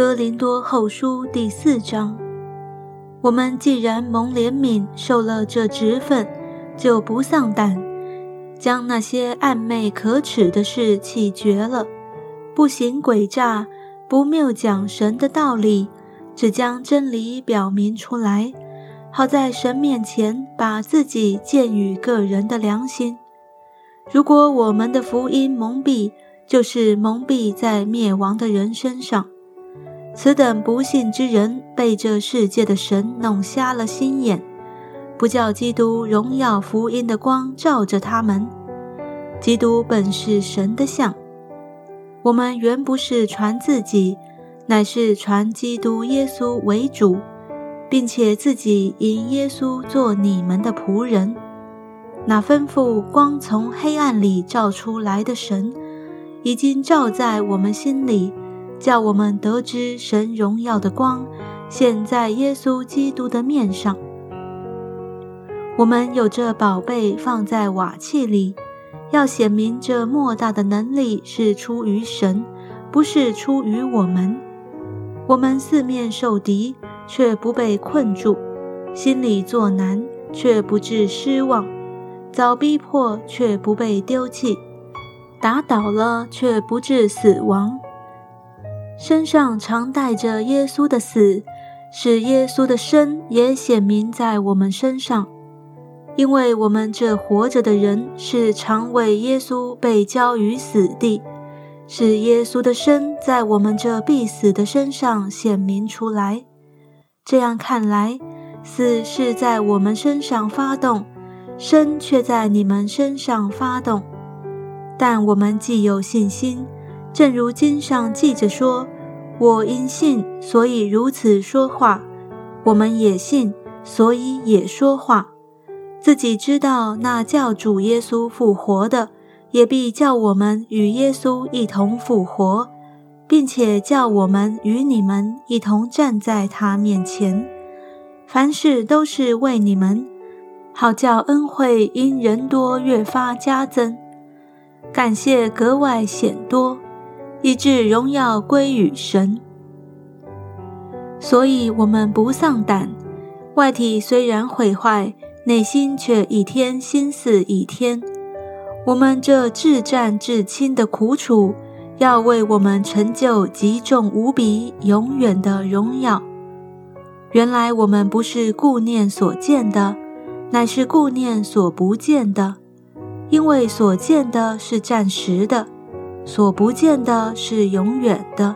哥林多后书第四章，我们既然蒙怜悯，受了这职分，就不丧胆，将那些暧昧可耻的事弃绝了，不行诡诈，不谬讲神的道理，只将真理表明出来，好在神面前把自己荐与个人的良心。如果我们的福音蒙蔽，就是蒙蔽在灭亡的人身上。此等不幸之人，被这世界的神弄瞎了心眼，不叫基督荣耀福音的光照着他们。基督本是神的像，我们原不是传自己，乃是传基督耶稣为主，并且自己因耶稣做你们的仆人。那吩咐光从黑暗里照出来的神，已经照在我们心里。叫我们得知神荣耀的光现在耶稣基督的面上。我们有这宝贝放在瓦器里，要显明这莫大的能力是出于神，不是出于我们。我们四面受敌，却不被困住；心里作难，却不致失望；遭逼迫，却不被丢弃；打倒了，却不致死亡。身上常带着耶稣的死，使耶稣的生也显明在我们身上。因为我们这活着的人是常为耶稣被交于死地，使耶稣的生在我们这必死的身上显明出来。这样看来，死是在我们身上发动，生却在你们身上发动。但我们既有信心。正如经上记着说：“我因信，所以如此说话；我们也信，所以也说话。自己知道那叫主耶稣复活的，也必叫我们与耶稣一同复活，并且叫我们与你们一同站在他面前。凡事都是为你们，好叫恩惠因人多越发加增，感谢格外显多。”以致荣耀归于神，所以我们不丧胆。外体虽然毁坏，内心却一天心似一天。我们这至战至亲的苦楚，要为我们成就极重无比、永远的荣耀。原来我们不是顾念所见的，乃是顾念所不见的，因为所见的是暂时的。所不见的是永远的。